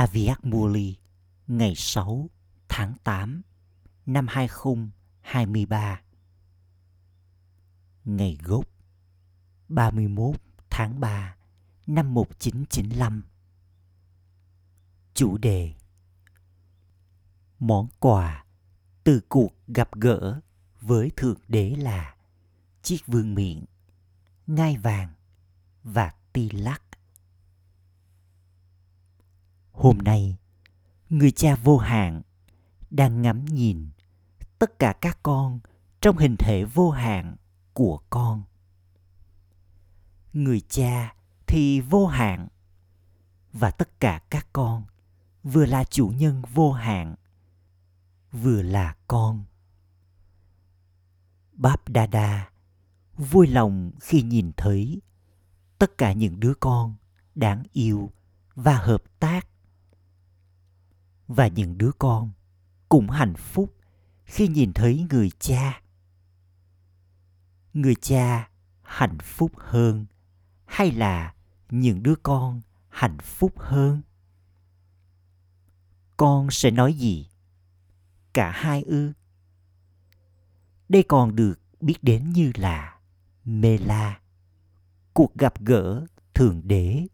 Aviak Muli ngày 6 tháng 8 năm 2023 Ngày gốc 31 tháng 3 năm 1995 Chủ đề Món quà từ cuộc gặp gỡ với Thượng Đế là chiếc vương miện, ngai vàng và ti lắc. Hôm nay, người cha vô hạn đang ngắm nhìn tất cả các con trong hình thể vô hạn của con. Người cha thì vô hạn và tất cả các con vừa là chủ nhân vô hạn vừa là con. Báp Đa Đa vui lòng khi nhìn thấy tất cả những đứa con đáng yêu và hợp tác và những đứa con cũng hạnh phúc khi nhìn thấy người cha. Người cha hạnh phúc hơn hay là những đứa con hạnh phúc hơn? Con sẽ nói gì? Cả hai ư? Đây còn được biết đến như là mê la cuộc gặp gỡ thượng đế.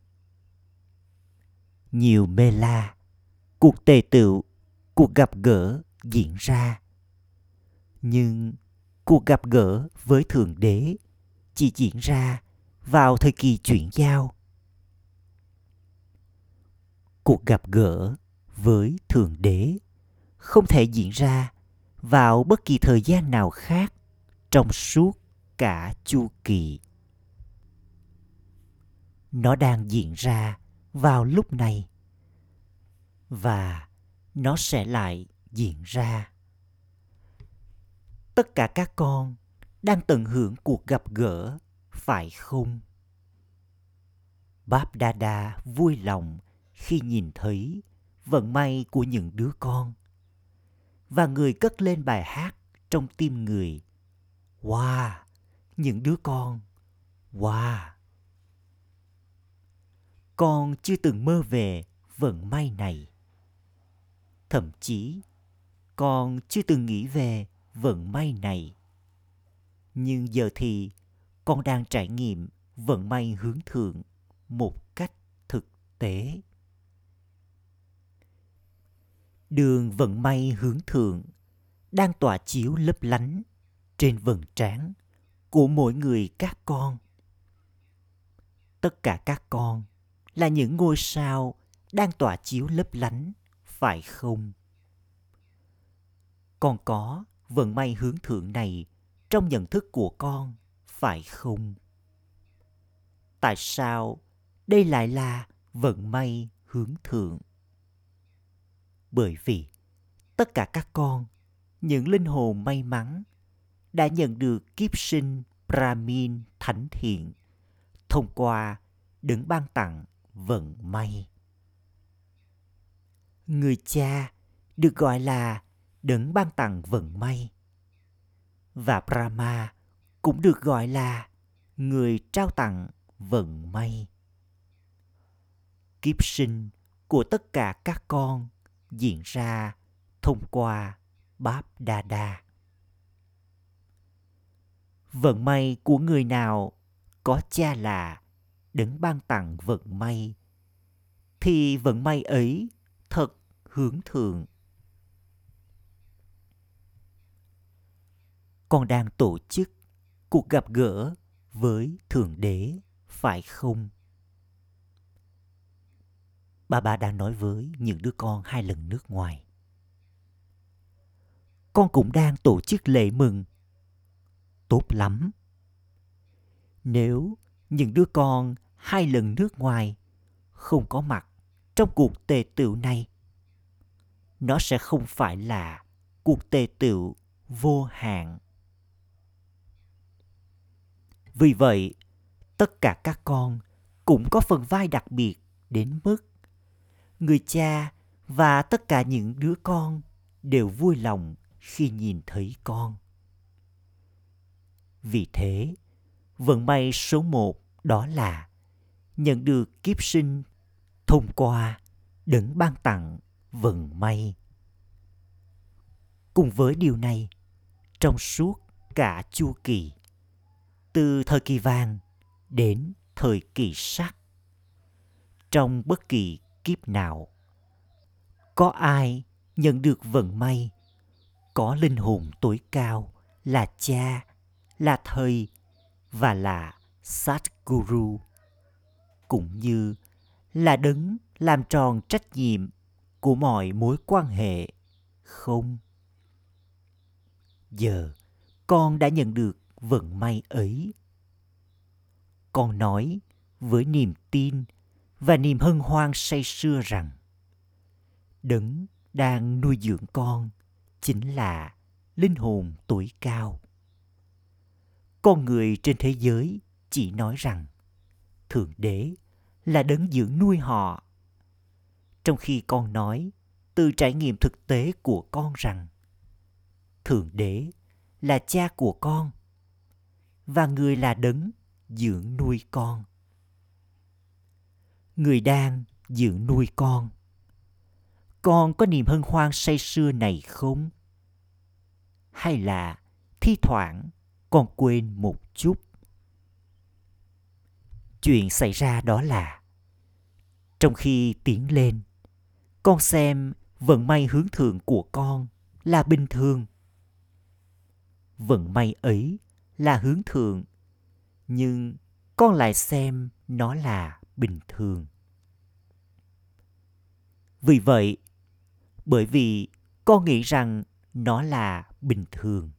Nhiều mê la cuộc tề tựu, cuộc gặp gỡ diễn ra. Nhưng cuộc gặp gỡ với thượng đế chỉ diễn ra vào thời kỳ chuyển giao. Cuộc gặp gỡ với thượng đế không thể diễn ra vào bất kỳ thời gian nào khác trong suốt cả chu kỳ. Nó đang diễn ra vào lúc này và nó sẽ lại diễn ra. Tất cả các con đang tận hưởng cuộc gặp gỡ, phải không? Báp đa đa vui lòng khi nhìn thấy vận may của những đứa con. Và người cất lên bài hát trong tim người. Wow, những đứa con. Wow. Con chưa từng mơ về vận may này thậm chí con chưa từng nghĩ về vận may này. Nhưng giờ thì con đang trải nghiệm vận may hướng thượng một cách thực tế. Đường vận may hướng thượng đang tỏa chiếu lấp lánh trên vầng trán của mỗi người các con. Tất cả các con là những ngôi sao đang tỏa chiếu lấp lánh phải không? Con có vận may hướng thượng này, trong nhận thức của con, phải không? Tại sao đây lại là vận may hướng thượng? Bởi vì tất cả các con, những linh hồn may mắn, đã nhận được kiếp sinh Brahmin thánh thiện thông qua đấng ban tặng vận may. Người cha được gọi là đấng ban tặng vận may. Và Brahma cũng được gọi là người trao tặng vận may. Kiếp sinh của tất cả các con diễn ra thông qua Báp Đa Đa. Vận may của người nào có cha là đấng ban tặng vận may, thì vận may ấy thật hướng thượng. Con đang tổ chức cuộc gặp gỡ với thượng đế, phải không? Bà bà đang nói với những đứa con hai lần nước ngoài. Con cũng đang tổ chức lễ mừng. Tốt lắm. Nếu những đứa con hai lần nước ngoài không có mặt trong cuộc tề tựu này nó sẽ không phải là cuộc tề tựu vô hạn. Vì vậy, tất cả các con cũng có phần vai đặc biệt đến mức người cha và tất cả những đứa con đều vui lòng khi nhìn thấy con. Vì thế, vận may số một đó là nhận được kiếp sinh thông qua đấng ban tặng vận may. Cùng với điều này, trong suốt cả chu kỳ, từ thời kỳ vàng đến thời kỳ sắt, trong bất kỳ kiếp nào, có ai nhận được vận may, có linh hồn tối cao là cha, là thầy và là Satguru, cũng như là đấng làm tròn trách nhiệm của mọi mối quan hệ, không? Giờ, con đã nhận được vận may ấy. Con nói với niềm tin và niềm hân hoan say sưa rằng, đấng đang nuôi dưỡng con chính là linh hồn tuổi cao. Con người trên thế giới chỉ nói rằng, thượng đế là đấng dưỡng nuôi họ trong khi con nói, từ trải nghiệm thực tế của con rằng, thượng đế là cha của con, và người là đấng dưỡng nuôi con. Người đang dưỡng nuôi con con có niềm hân hoan say sưa này không? Hay là thi thoảng con quên một chút? Chuyện xảy ra đó là, trong khi tiến lên con xem vận may hướng thượng của con là bình thường. Vận may ấy là hướng thượng, nhưng con lại xem nó là bình thường. Vì vậy, bởi vì con nghĩ rằng nó là bình thường,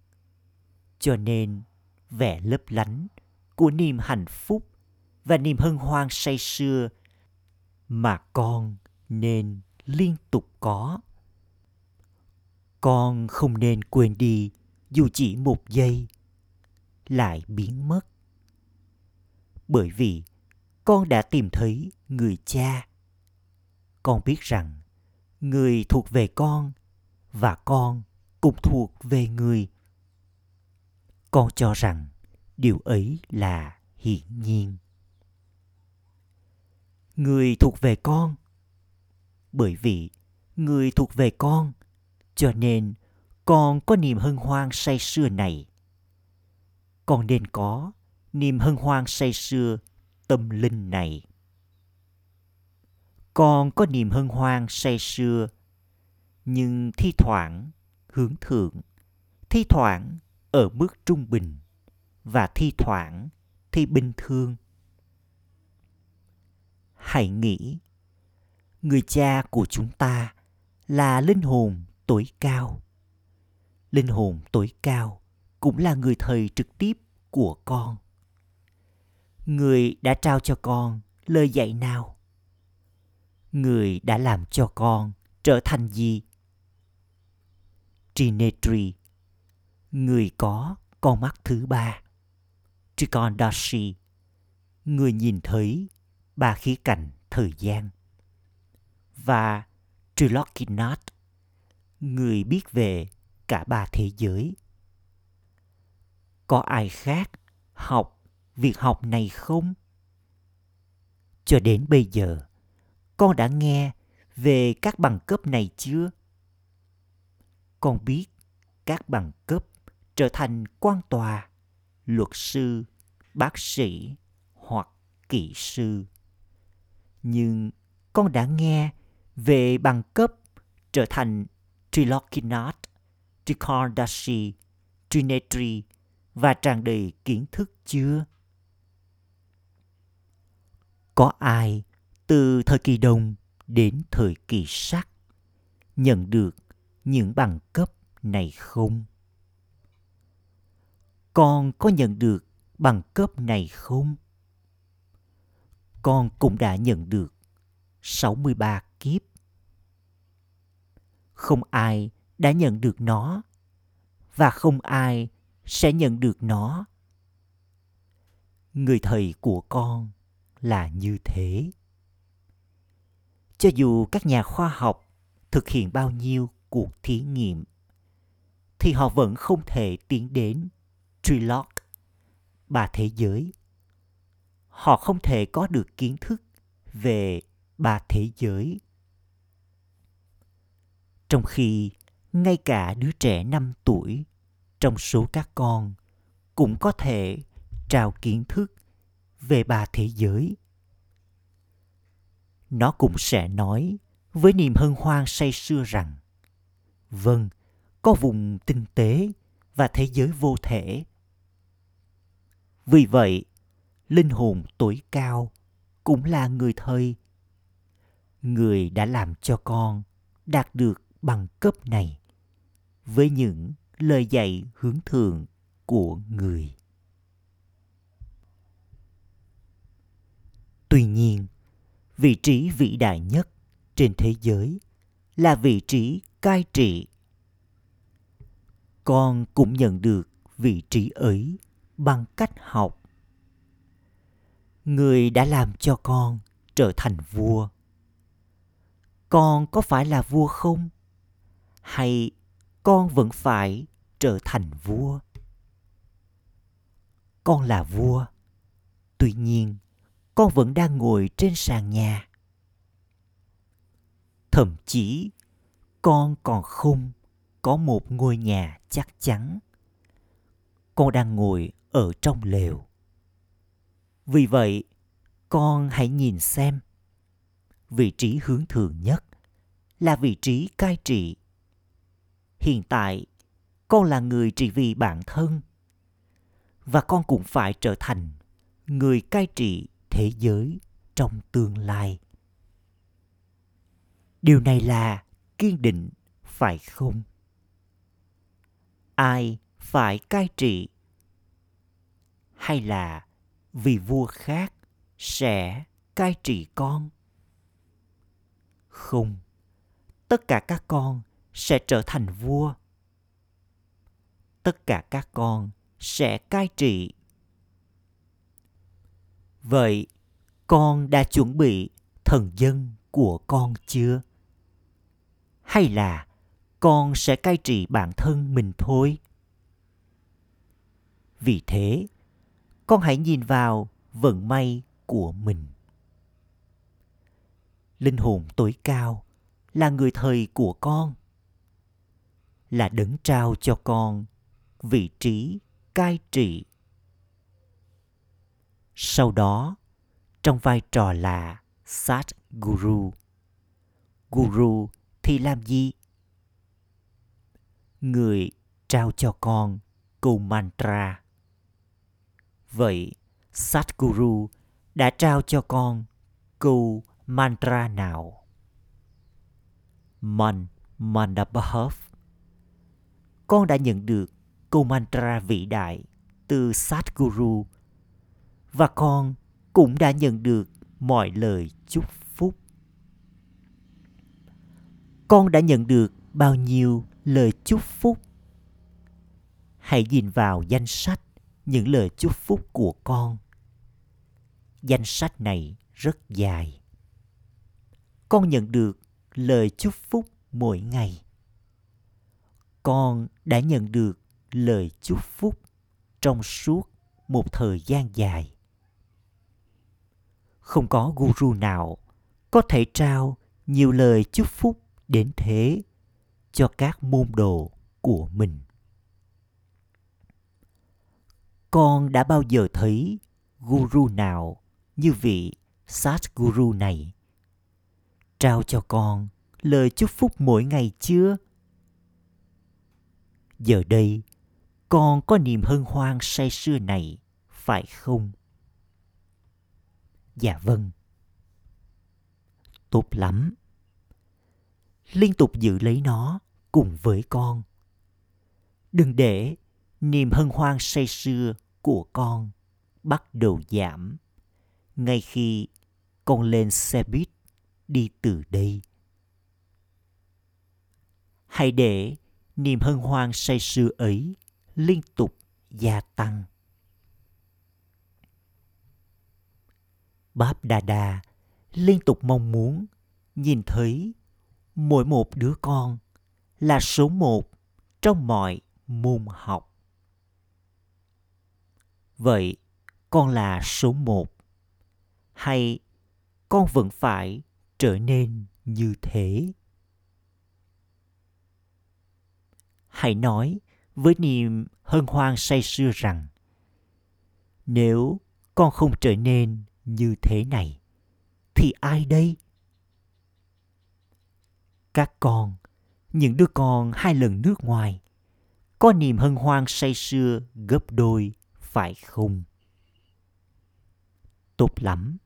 cho nên vẻ lấp lánh của niềm hạnh phúc và niềm hân hoan say sưa mà con nên liên tục có. Con không nên quên đi, dù chỉ một giây, lại biến mất. Bởi vì con đã tìm thấy người cha. Con biết rằng người thuộc về con và con cũng thuộc về người. Con cho rằng điều ấy là hiển nhiên. Người thuộc về con bởi vì người thuộc về con, cho nên con có niềm hân hoan say sưa này. Con nên có niềm hân hoan say sưa tâm linh này. Con có niềm hân hoan say sưa, nhưng thi thoảng hướng thượng, thi thoảng ở mức trung bình, và thi thoảng thì bình thường. Hãy nghĩ người cha của chúng ta là linh hồn tối cao. Linh hồn tối cao cũng là người thầy trực tiếp của con. Người đã trao cho con lời dạy nào? Người đã làm cho con trở thành gì? Trinetri người có con mắt thứ ba. Trikondashi, người nhìn thấy ba khía cạnh thời gian và Trulokinat người biết về cả ba thế giới. Có ai khác học việc học này không? Cho đến bây giờ, con đã nghe về các bằng cấp này chưa? Con biết các bằng cấp trở thành quan tòa, luật sư, bác sĩ hoặc kỹ sư. Nhưng con đã nghe về bằng cấp trở thành Trilokinath, Trikardashi, Trinetri và tràn đầy kiến thức chưa? Có ai từ thời kỳ đông đến thời kỳ sắc nhận được những bằng cấp này không? Con có nhận được bằng cấp này không? Con cũng đã nhận được 63 kiếp. Không ai đã nhận được nó và không ai sẽ nhận được nó. Người thầy của con là như thế. Cho dù các nhà khoa học thực hiện bao nhiêu cuộc thí nghiệm thì họ vẫn không thể tiến đến Trilog, ba thế giới. Họ không thể có được kiến thức về ba thế giới trong khi ngay cả đứa trẻ 5 tuổi trong số các con cũng có thể trao kiến thức về ba thế giới. Nó cũng sẽ nói với niềm hân hoan say sưa rằng Vâng, có vùng tinh tế và thế giới vô thể. Vì vậy, linh hồn tối cao cũng là người thầy. Người đã làm cho con đạt được bằng cấp này với những lời dạy hướng thượng của người. Tuy nhiên, vị trí vĩ đại nhất trên thế giới là vị trí cai trị. Con cũng nhận được vị trí ấy bằng cách học. Người đã làm cho con trở thành vua. Con có phải là vua không? Hay con vẫn phải trở thành vua? Con là vua. Tuy nhiên, con vẫn đang ngồi trên sàn nhà. Thậm chí, con còn không có một ngôi nhà chắc chắn. Con đang ngồi ở trong lều. Vì vậy, con hãy nhìn xem. Vị trí hướng thường nhất là vị trí cai trị. Hiện tại, con là người trị vì bản thân. Và con cũng phải trở thành người cai trị thế giới trong tương lai. Điều này là kiên định phải không? Ai phải cai trị hay là vì vua khác sẽ cai trị con? Không. Tất cả các con sẽ trở thành vua. Tất cả các con sẽ cai trị. Vậy con đã chuẩn bị thần dân của con chưa? Hay là con sẽ cai trị bản thân mình thôi? Vì thế, con hãy nhìn vào vận may của mình. Linh hồn tối cao là người thầy của con là đấng trao cho con. Vị trí, cai trị. Sau đó, trong vai trò là sát guru. Guru thì làm gì? Người trao cho con câu mantra. Vậy, sát guru đã trao cho con câu mantra nào? Man mandabhav con đã nhận được câu mantra vĩ đại từ sadhguru và con cũng đã nhận được mọi lời chúc phúc. Con đã nhận được bao nhiêu lời chúc phúc? Hãy nhìn vào danh sách những lời chúc phúc của con. Danh sách này rất dài. Con nhận được lời chúc phúc mỗi ngày. Con đã nhận được lời chúc phúc trong suốt một thời gian dài. Không có guru nào có thể trao nhiều lời chúc phúc đến thế cho các môn đồ của mình. Con đã bao giờ thấy guru nào như vị sát guru này? Trao cho con lời chúc phúc mỗi ngày chưa? Giờ đây, con có niềm hân hoan say sưa này, phải không Dạ vâng. Tốt lắm. Liên tục giữ lấy nó cùng với con. Đừng để niềm hân hoan say sưa của con bắt đầu giảm ngay khi con lên xe buýt đi từ đây. Hãy để niềm hân hoan say sưa ấy liên tục gia tăng. Báp Đà Đà liên tục mong muốn nhìn thấy mỗi một đứa con là số một trong mọi môn học. Vậy con là số một hay con vẫn phải trở nên như thế? Hãy nói với niềm hân hoan say sưa rằng, nếu con không trở nên như thế này, thì ai đây? Các con, những đứa con hai lần nước ngoài, có niềm hân hoan say sưa gấp đôi, phải không? Tốt lắm.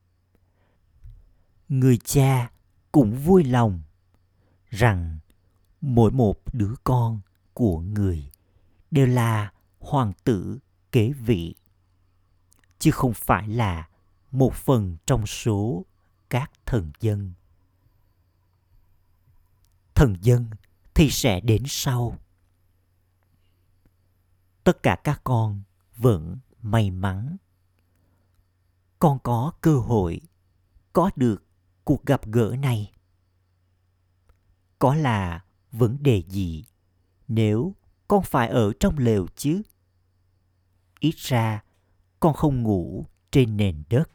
Người cha cũng vui lòng rằng mỗi một đứa con của người đều là hoàng tử kế vị, chứ không phải là một phần trong số các thần dân. Thần dân thì sẽ đến sau. Tất cả các con vẫn may mắn. Con có cơ hội, có được cuộc gặp gỡ này. Có là vấn đề gì nếu con phải ở trong lều chứ ít ra, con không ngủ trên nền đất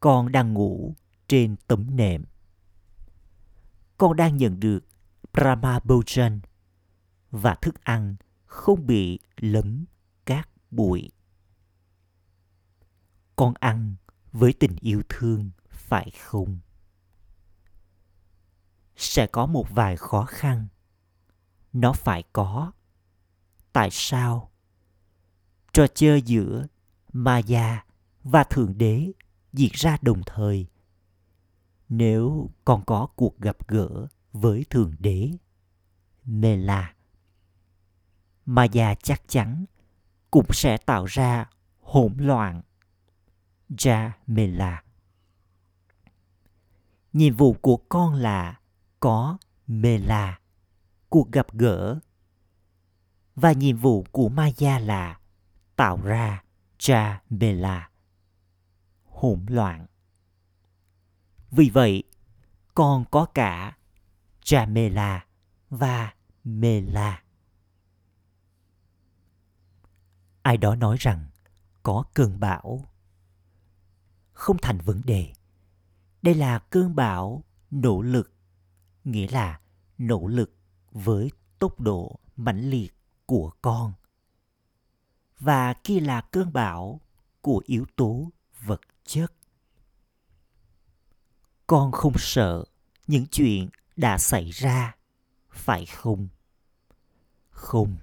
con đang ngủ trên tấm nệm con đang nhận được Brahma Bhojan và thức ăn không bị lấm các bụi. Con ăn với tình yêu thương, phải không? Sẽ có một vài khó khăn. Nó phải có. Tại sao? Trò chơi giữa Maya và Thượng Đế diễn ra đồng thời. Nếu con có cuộc gặp gỡ với Thượng Đế, Mela, Maya chắc chắn cũng sẽ tạo ra hỗn loạn. Dạ, ja Jamela. Nhiệm vụ của con là có Mela, cuộc gặp gỡ. Và nhiệm vụ của Maya là tạo ra Jamela, hỗn loạn. Vì vậy, còn có cả Jamela và Mela. ai đó nói rằng có cơn bão không thành vấn đề đây là cơn bão nỗ lực nghĩa là nỗ lực với tốc độ mãnh liệt của con. Và kia là cơn bão của yếu tố vật chất, con không sợ những chuyện đã xảy ra, phải không? Không.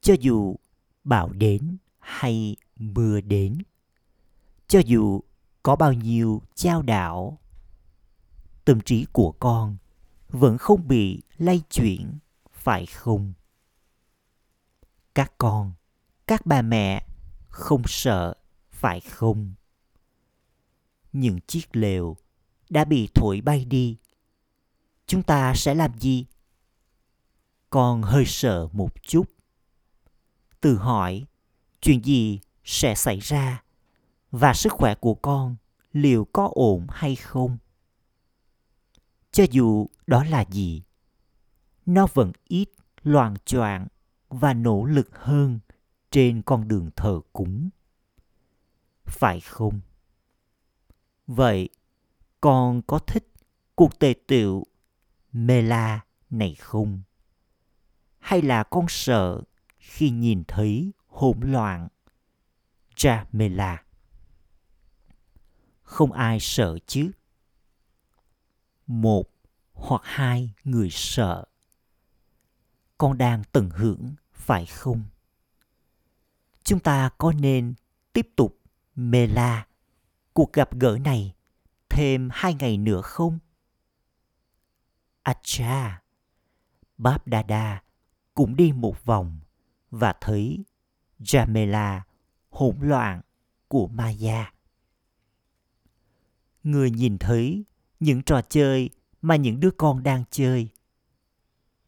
Cho dù bão đến hay mưa đến, cho dù có bao nhiêu trao đảo, tâm trí của con vẫn không bị lay chuyển, phải không? Các con, các bà mẹ không sợ, phải không? Những chiếc lều đã bị thổi bay đi. Chúng ta sẽ làm gì? Con hơi sợ một chút. Tự hỏi, chuyện gì sẽ xảy ra? Và sức khỏe của con liệu có ổn hay không? Cho dù đó là gì, nó vẫn ít loạn choạng và nỗ lực hơn trên con đường thờ cúng phải không vậy con có thích cuộc tề tựu mê la này không hay là con sợ khi nhìn thấy hỗn loạn. cha mê la? Không ai sợ chứ. Một hoặc hai người sợ. Con đang tận hưởng, phải không? Chúng ta có nên tiếp tục mê la cuộc gặp gỡ này thêm hai ngày nữa không? Acha, Báp Đa Đa cũng đi một vòng và thấy Jamela hỗn loạn của Maya. Người nhìn thấy những trò chơi mà những đứa con đang chơi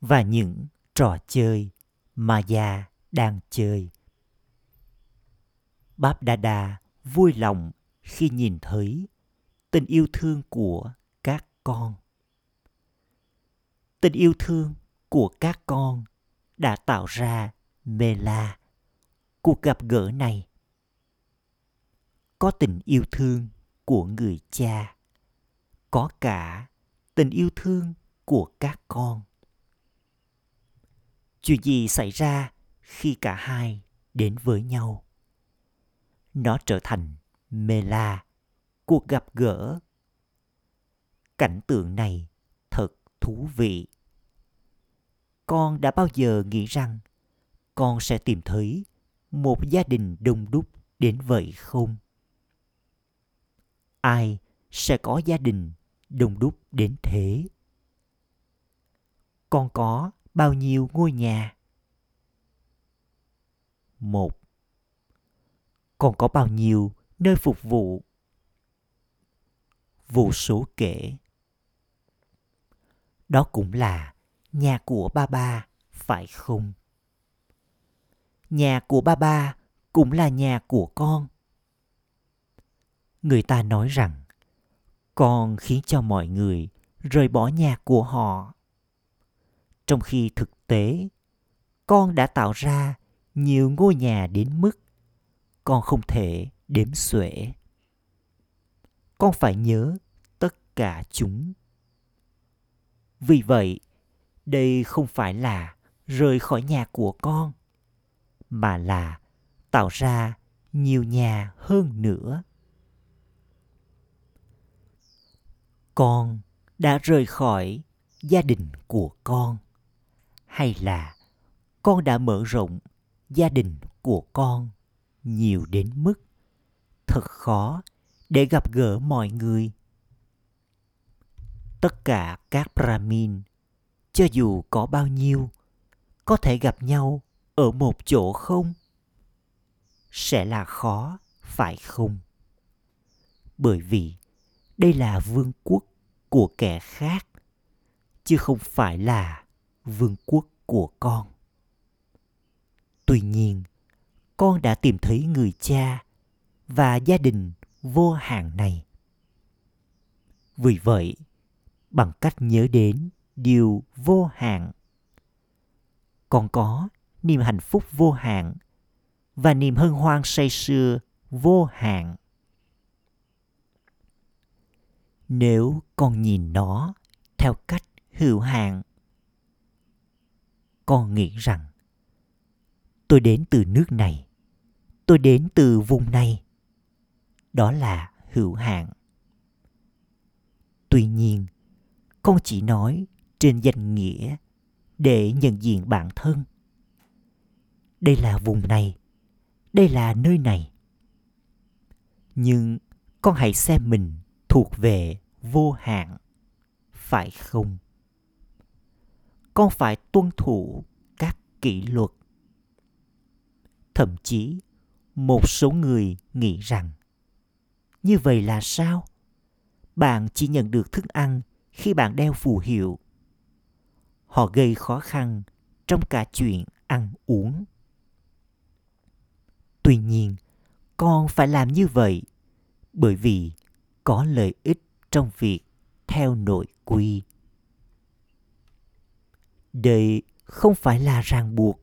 và những trò chơi mà già đang chơi. Báp Đa Đa vui lòng khi nhìn thấy tình yêu thương của các con. Tình yêu thương của các con đã tạo ra mê la cuộc gặp gỡ này có tình yêu thương của người cha có cả tình yêu thương của các con. Chuyện gì xảy ra khi cả hai đến với nhau? Nó trở thành mê la, cuộc gặp gỡ. Cảnh tượng này thật thú vị. Con đã bao giờ nghĩ rằng con sẽ tìm thấy một gia đình đông đúc đến vậy không? Ai sẽ có gia đình đông đúc đến thế. Con có bao nhiêu ngôi nhà? Một. Con có bao nhiêu nơi phục vụ? Vô số kể. Đó cũng là nhà của ba ba, phải không? Nhà của ba ba cũng là nhà của con. Người ta nói rằng con khiến cho mọi người rời bỏ nhà của họ. Trong khi thực tế, con đã tạo ra nhiều ngôi nhà đến mức con không thể đếm xuể. Con phải nhớ tất cả chúng. Vì vậy, đây không phải là rời khỏi nhà của con, mà là tạo ra nhiều nhà hơn nữa. Con đã rời khỏi gia đình của con. Hay là con đã mở rộng gia đình của con nhiều đến mức thật khó để gặp gỡ mọi người? Tất cả các brahmin, cho dù có bao nhiêu, có thể gặp nhau ở một chỗ không? Sẽ là khó, phải không? Bởi vì đây là vương quốc của kẻ khác, chứ không phải là vương quốc của con. Tuy nhiên, con đã tìm thấy người cha và gia đình vô hạn này. Vì vậy, bằng cách nhớ đến điều vô hạn, con có niềm hạnh phúc vô hạn và niềm hân hoan say sưa vô hạn nếu con nhìn nó theo cách hữu hạn. Con nghĩ rằng, tôi đến từ nước này, tôi đến từ vùng này. Đó là hữu hạn. Tuy nhiên, con chỉ nói trên danh nghĩa để nhận diện bản thân. Đây là vùng này, đây là nơi này. Nhưng con hãy xem mình thuộc về vô hạn, phải không? Con phải tuân thủ các kỷ luật. Thậm chí, một số người nghĩ rằng, như vậy là sao? Bạn chỉ nhận được thức ăn khi bạn đeo phù hiệu. Họ gây khó khăn trong cả chuyện ăn uống. Tuy nhiên, con phải làm như vậy bởi vì có lợi ích trong việc theo nội quy. Đây không phải là ràng buộc,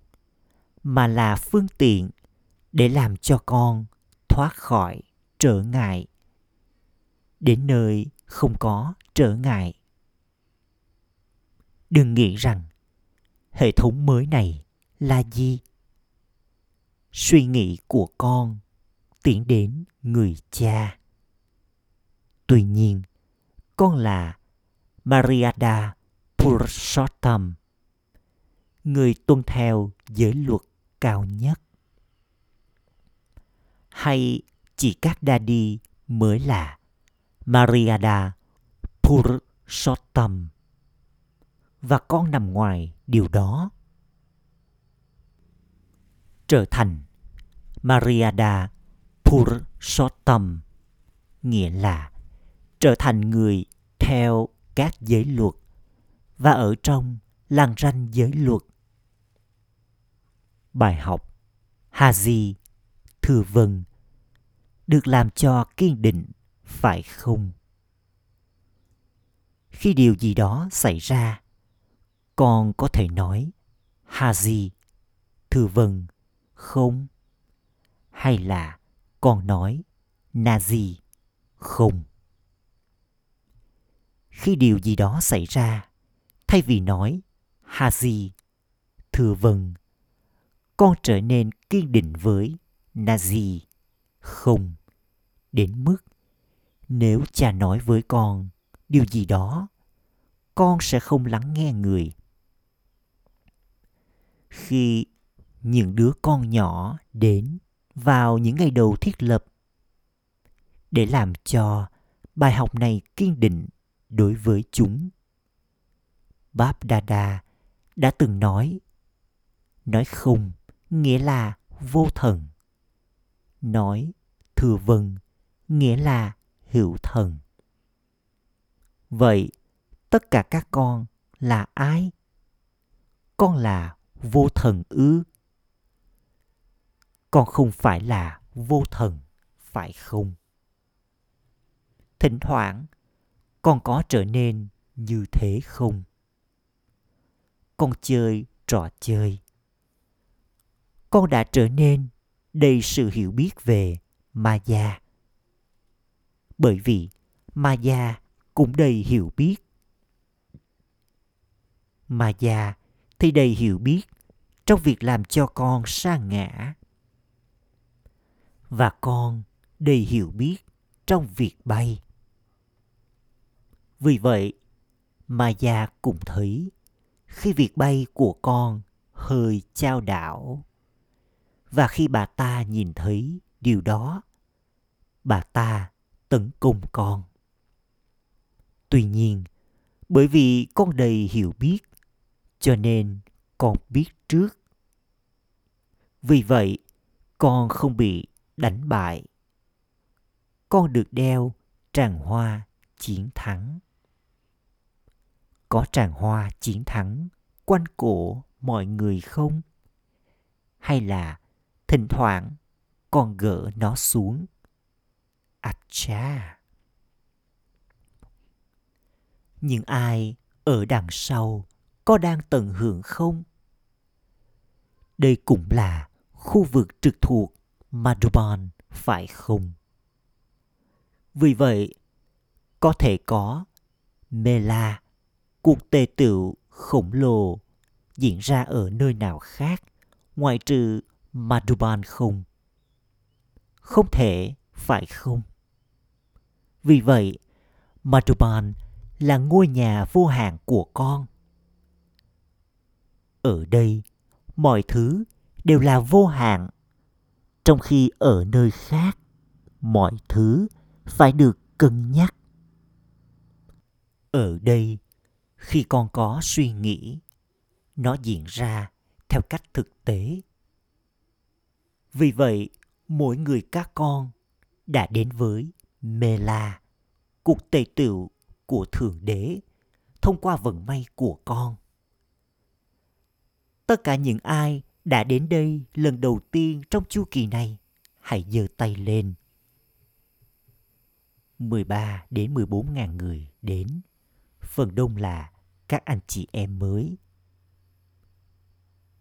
mà là phương tiện để làm cho con thoát khỏi trở ngại. Đến nơi không có trở ngại. Đừng nghĩ rằng hệ thống mới này là gì. Suy nghĩ của con tiến đến người cha. Tuy nhiên con là mariada purushottam người tuân theo giới luật cao nhất. Hay chỉ các đa đi mới là mariada purushottam và con nằm ngoài điều đó. Trở thành Mariada Purushottam nghĩa là trở thành người theo các giới luật và ở trong làng ranh giới luật. Bài học Haji Thừa Vân được làm cho kiên định phải không? Khi điều gì đó xảy ra, con có thể nói Haji Thừa Vân không? Hay là con nói Nazi không? Khi điều gì đó xảy ra, thay vì nói Haji, thưa vâng con trở nên kiên định với nazi không đến mức nếu cha nói với con điều gì đó con sẽ không lắng nghe người. Khi những đứa con nhỏ đến vào những ngày đầu thiết lập để làm cho bài học này kiên định đối với chúng. Báp đa đã từng nói nói không nghĩa là vô thần. Nói thừa vâng nghĩa là hữu thần. Vậy tất cả các con là ai? Con là vô thần ư? Con không phải là vô thần, phải không? Thỉnh thoảng con có trở nên như thế không? Con chơi, trò chơi. Con đã trở nên đầy sự hiểu biết về ma gia bởi vì ma gia cũng đầy hiểu biết. Ma gia thì đầy hiểu biết trong việc làm cho con sa ngã. Và con đầy hiểu biết trong việc bay vì vậy mà già cũng thấy khi việc bay của con hơi trao đảo. Và khi bà ta nhìn thấy điều đó, bà ta tấn công con. Tuy nhiên, bởi vì con đầy hiểu biết, cho nên con biết trước. Vì vậy, con không bị đánh bại. Con được đeo tràng hoa chiến thắng có tràng hoa chiến thắng quanh cổ mọi người không? Hay là thỉnh thoảng còn gỡ nó xuống? À cha những ai ở đằng sau có đang tận hưởng không? Đây cũng là khu vực trực thuộc Madhuban phải không? Vì vậy, có thể có Mela, cuộc tề tựu khổng lồ diễn ra ở nơi nào khác ngoại trừ Madhuban không? Không thể, phải không? Vì vậy, Madhuban là ngôi nhà vô hạn của con. Ở đây, mọi thứ đều là vô hạn trong khi ở nơi khác mọi thứ phải được cân nhắc ở đây khi con có suy nghĩ nó diễn ra theo cách thực tế vì vậy mỗi người các con đã đến với mê la cuộc tề tựu của thượng đế thông qua vận may của con tất cả những ai đã đến đây lần đầu tiên trong chu kỳ này, hãy giơ tay lên. 13 đến 14 ngàn người đến. Phần đông là các anh chị em mới.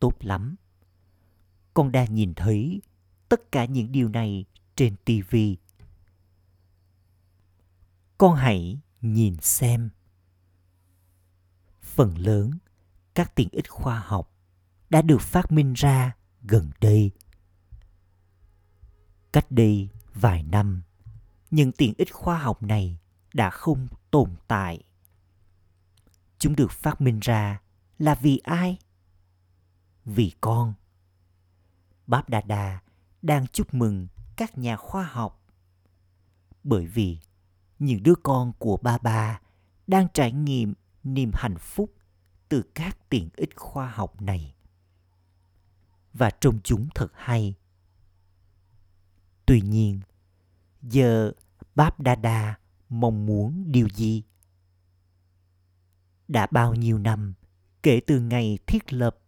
Tốt lắm. Con đang nhìn thấy tất cả những điều này trên TV. Con hãy nhìn xem. Phần lớn các tiện ích khoa học đã được phát minh ra gần đây. Cách đây vài năm, những tiện ích khoa học này đã không tồn tại. Chúng được phát minh ra là vì ai? Vì con. Báp Đà Đà đang chúc mừng các nhà khoa học. Bởi vì những đứa con của ba ba đang trải nghiệm niềm hạnh phúc từ các tiện ích khoa học này và trông chúng thật hay. Tuy nhiên, giờ Báp Đa Đa mong muốn điều gì? Đã bao nhiêu năm kể từ ngày thiết lập?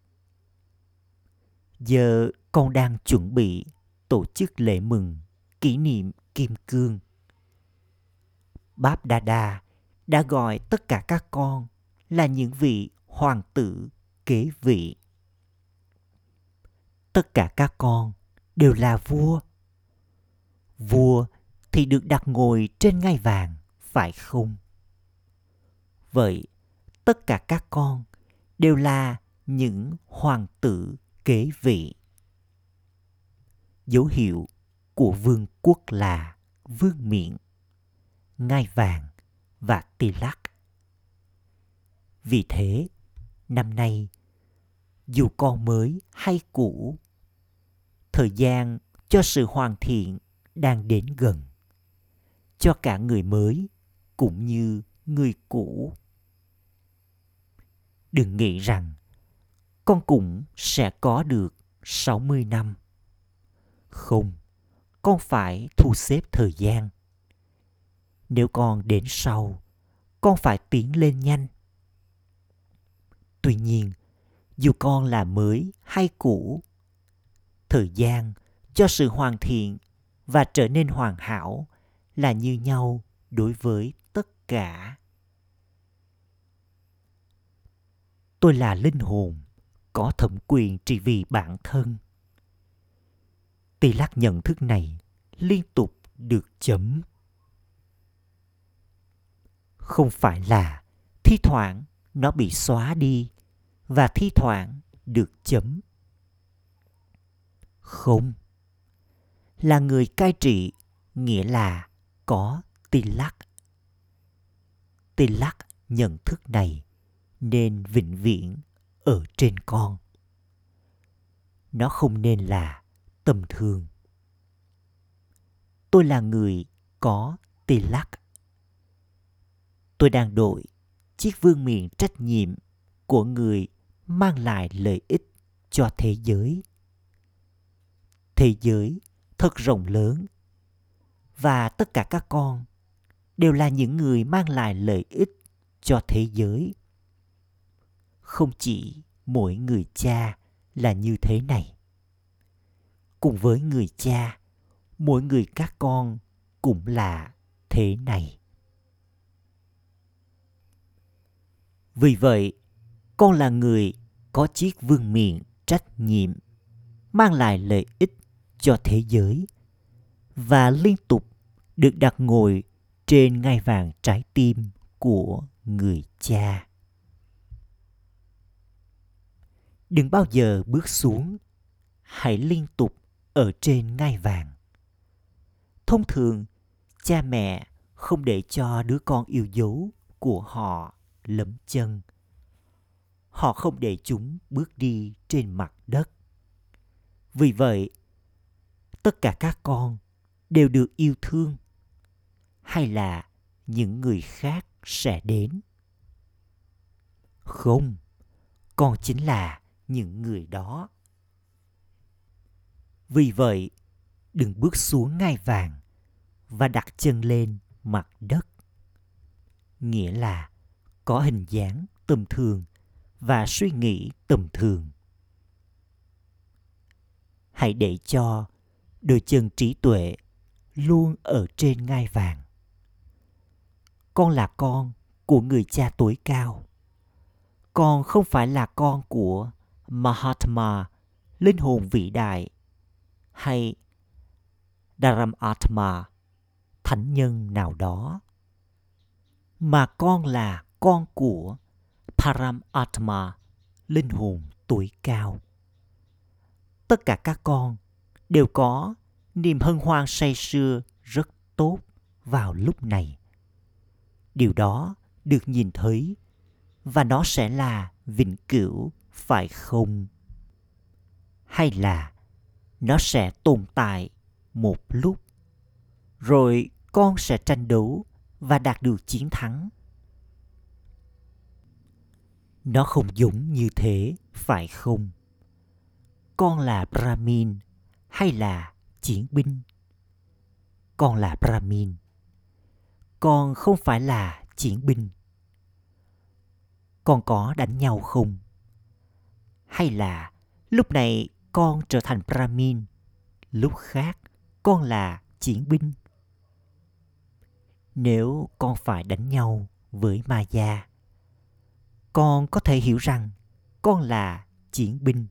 Giờ con đang chuẩn bị tổ chức lễ mừng kỷ niệm Kim Cương. Báp Đa Đa đã gọi tất cả các con là những vị hoàng tử kế vị tất cả các con đều là vua vua thì được đặt ngồi trên ngai vàng, phải không vậy tất cả các con đều là những hoàng tử kế vị. Dấu hiệu của vương quốc là vương miện, ngai vàng và tỳ lắc. Vì thế, năm nay, dù con mới hay cũ, thời gian cho sự hoàn thiện đang đến gần. Cho cả người mới cũng như người cũ. Đừng nghĩ rằng con cũng sẽ có được 60 năm. Không, con phải thu xếp thời gian. Nếu con đến sau, con phải tiến lên nhanh. Tuy nhiên, dù con là mới hay cũ, thời gian cho sự hoàn thiện và trở nên hoàn hảo là như nhau đối với tất cả. Tôi là linh hồn, có thẩm quyền trị vì bản thân. Tỷ lắc nhận thức này liên tục được chấm. Không phải là thi thoảng nó bị xóa đi và thi thoảng được chấm. Không. Là người cai trị, nghĩa là có tỷ lắc. Tỷ lắc nhận thức này nên vĩnh viễn ở trên con. Nó không nên là tầm thường. Tôi là người có tê lắc. Tôi đang đội chiếc vương miện trách nhiệm của người mang lại lợi ích cho thế giới. Thế giới thật rộng lớn và tất cả các con đều là những người mang lại lợi ích cho thế giới không chỉ mỗi người cha là như thế này. Cùng với người cha, mỗi người các con cũng là thế này. Vì vậy, con là người có chiếc vương miện trách nhiệm, mang lại lợi ích cho thế giới và liên tục được đặt ngồi trên ngai vàng trái tim của người cha. Đừng bao giờ bước xuống. Hãy liên tục ở trên ngai vàng. Thông thường, cha mẹ không để cho đứa con yêu dấu của họ lấm chân. Họ không để chúng bước đi trên mặt đất. Vì vậy, tất cả các con đều được yêu thương hay là những người khác sẽ đến. Không, con chính là những người đó. Vì vậy, đừng bước xuống ngai vàng và đặt chân lên mặt đất. Nghĩa là có hình dáng tầm thường và suy nghĩ tầm thường. Hãy để cho đôi chân trí tuệ luôn ở trên ngai vàng. Con là con của người cha tối cao. Con không phải là con của Mahatma, linh hồn vĩ đại, hay Dharamatma, thánh nhân nào đó, mà con là con của Paramatma, linh hồn tuổi cao. Tất cả các con đều có niềm hân hoan say sưa rất tốt vào lúc này. Điều đó được nhìn thấy và nó sẽ là vĩnh cửu phải không? Hay là nó sẽ tồn tại một lúc, rồi con sẽ tranh đấu và đạt được chiến thắng? Nó không giống như thế, phải không? Con là brahmin hay là chiến binh? Con là brahmin. Con không phải là chiến binh. Con có đánh nhau không? Hay là lúc này con trở thành Brahmin, lúc khác con là chiến binh. Nếu con phải đánh nhau với ma gia, con có thể hiểu rằng con là chiến binh.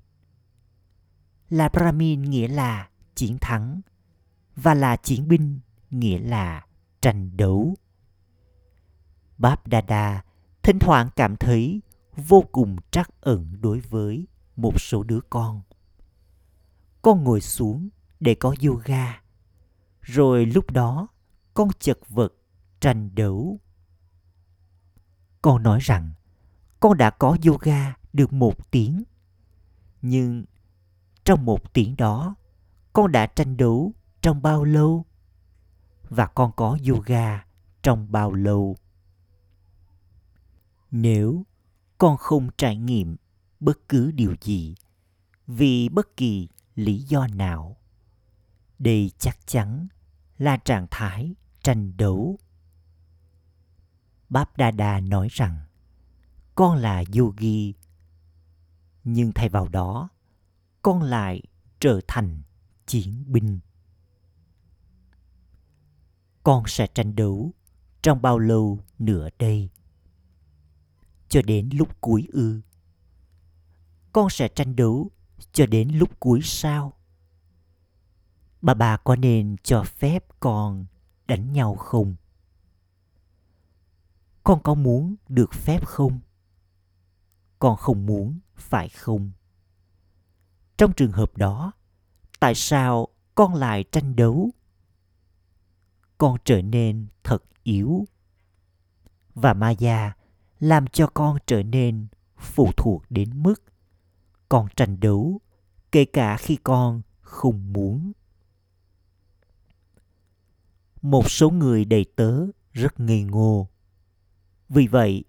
Là Brahmin nghĩa là chiến thắng và là chiến binh nghĩa là tranh đấu. Báp Đà thỉnh thoảng cảm thấy vô cùng trắc ẩn đối với một số đứa con. Con ngồi xuống để có yoga. Rồi lúc đó, con chật vật tranh đấu. Con nói rằng, con đã có yoga được một tiếng. Nhưng trong một tiếng đó, con đã tranh đấu trong bao lâu? Và con có yoga trong bao lâu? Nếu con không trải nghiệm bất cứ điều gì vì bất kỳ lý do nào. Đây chắc chắn là trạng thái tranh đấu. Báp đa đa nói rằng, con là yogi nhưng thay vào đó, con lại trở thành chiến binh. Con sẽ tranh đấu trong bao lâu nữa đây? Cho đến lúc cuối ư. Con sẽ tranh đấu cho đến lúc cuối sao? Bà bà có nên cho phép con đánh nhau không? Con có muốn được phép không? Con không muốn, phải không? Trong trường hợp đó, tại sao con lại tranh đấu? Con trở nên thật yếu. Và maya làm cho con trở nên phụ thuộc đến mức con tranh đấu, kể cả khi con không muốn. Một số người đầy tớ rất ngây ngô. Vì vậy,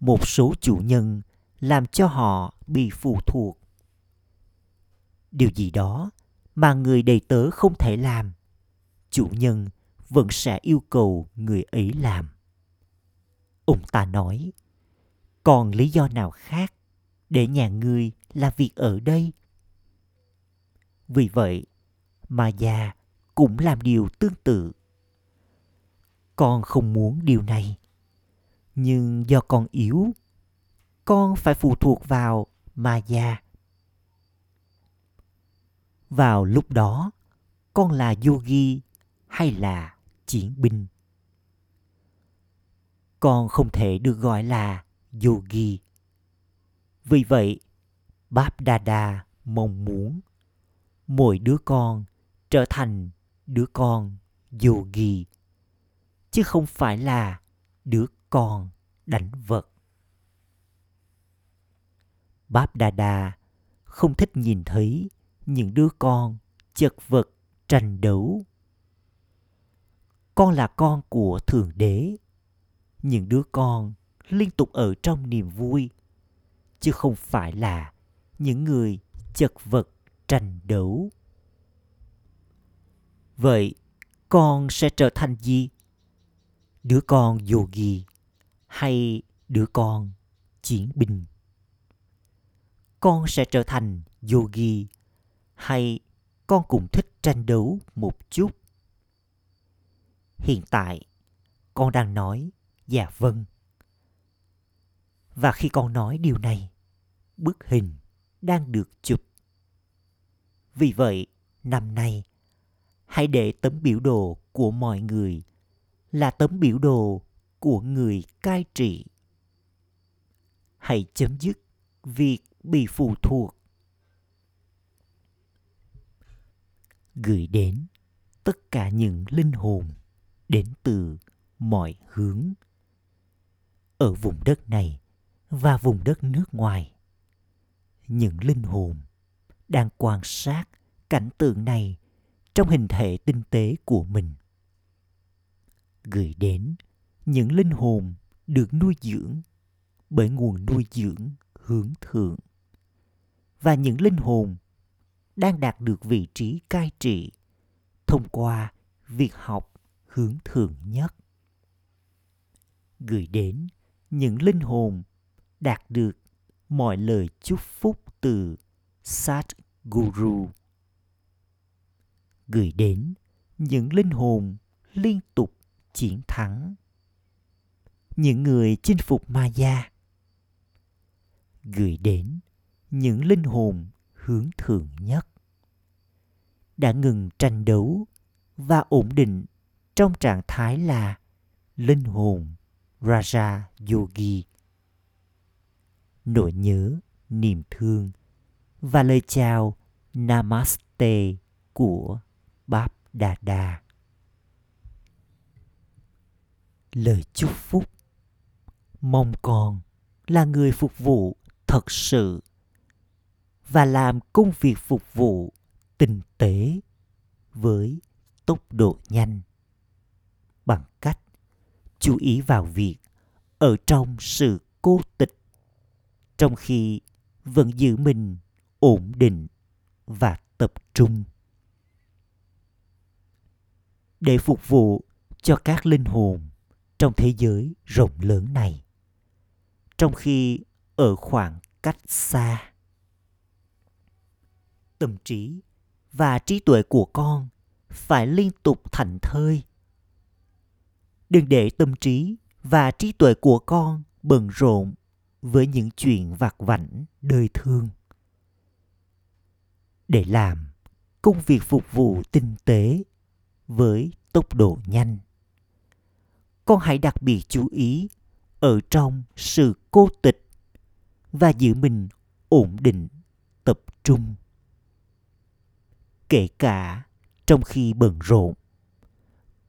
một số chủ nhân làm cho họ bị phụ thuộc. Điều gì đó mà người đầy tớ không thể làm, chủ nhân vẫn sẽ yêu cầu người ấy làm. Ông ta nói còn lý do nào khác để nhà ngươi là việc ở đây? Vì vậy mà già cũng làm điều tương tự. Con không muốn điều này. Nhưng do con yếu, con phải phụ thuộc vào mà già vào lúc đó, con là yogi hay là chiến binh? Con không thể được gọi là yogi vì vậy, báp đa đa mong muốn mỗi đứa con trở thành đứa con yogi chứ không phải là đứa con đánh vật báp đa đa không thích nhìn thấy những đứa con chật vật tranh đấu. Con là con của thượng đế những đứa con liên tục ở trong niềm vui, chứ không phải là những người chật vật tranh đấu. Vậy con sẽ trở thành gì? Đứa con yogi hay đứa con chiến binh? Con sẽ trở thành yogi hay con cũng thích tranh đấu một chút? Hiện tại con đang nói dạ vâng và khi con nói điều này, bức hình đang được chụp. Vì vậy, năm nay, hãy để tấm biểu đồ của mọi người là tấm biểu đồ của người cai trị. Hãy chấm dứt việc bị phụ thuộc. Gửi đến tất cả những linh hồn đến từ mọi hướng. Ở vùng đất này và vùng đất nước ngoài. Những linh hồn đang quan sát cảnh tượng này trong hình thể tinh tế của mình. Gửi đến những linh hồn được nuôi dưỡng bởi nguồn nuôi dưỡng hướng thượng. Và những linh hồn đang đạt được vị trí cai trị thông qua việc học hướng thượng nhất. Gửi đến những linh hồn đạt được mọi lời chúc phúc từ sát guru. Gửi đến những linh hồn liên tục chiến thắng. Những người chinh phục ma gia gửi đến những linh hồn hướng thượng nhất. Đã ngừng tranh đấu và ổn định trong trạng thái là linh hồn raja yogi nỗi nhớ, niềm thương và lời chào namaste của báp đà đà lời chúc phúc mong con là người phục vụ thật sự và làm công việc phục vụ tinh tế với tốc độ nhanh bằng cách chú ý vào việc ở trong sự cô tịch trong khi vẫn giữ mình ổn định và tập trung. Để phục vụ cho các linh hồn trong thế giới rộng lớn này, trong khi ở khoảng cách xa, tâm trí và trí tuệ của con phải liên tục thành thơi. Đừng để tâm trí và trí tuệ của con bận rộn với những chuyện vặt vảnh đời thương. Để làm công việc phục vụ tinh tế với tốc độ nhanh, con hãy đặc biệt chú ý ở trong sự cô tịch và giữ mình ổn định, tập trung. Kể cả trong khi bận rộn,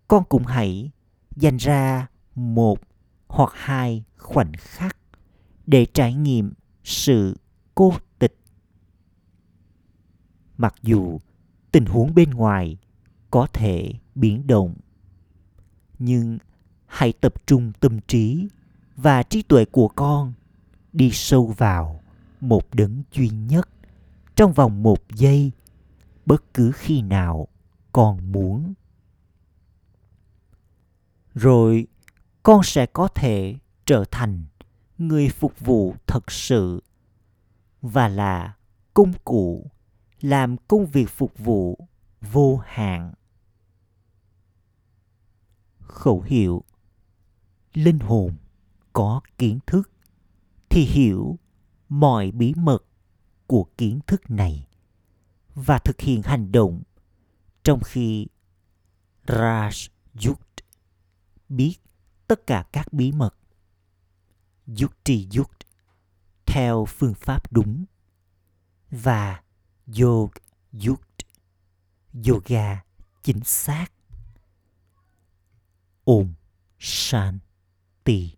con cũng hãy dành ra một hoặc hai khoảnh khắc để trải nghiệm sự cô tịch. Mặc dù tình huống bên ngoài có thể biến động, nhưng hãy tập trung tâm trí và trí tuệ của con đi sâu vào một đấng duy nhất trong vòng một giây, bất cứ khi nào con muốn. Rồi con sẽ có thể trở thành người phục vụ thật sự và là công cụ làm công việc phục vụ vô hạn. Khẩu hiệu linh hồn có kiến thức thì hiểu mọi bí mật của kiến thức này và thực hiện hành động trong khi Raj biết tất cả các bí mật. Yukti Yuk theo phương pháp đúng và Yog Yuk Yoga chính xác. Ôm Shanti.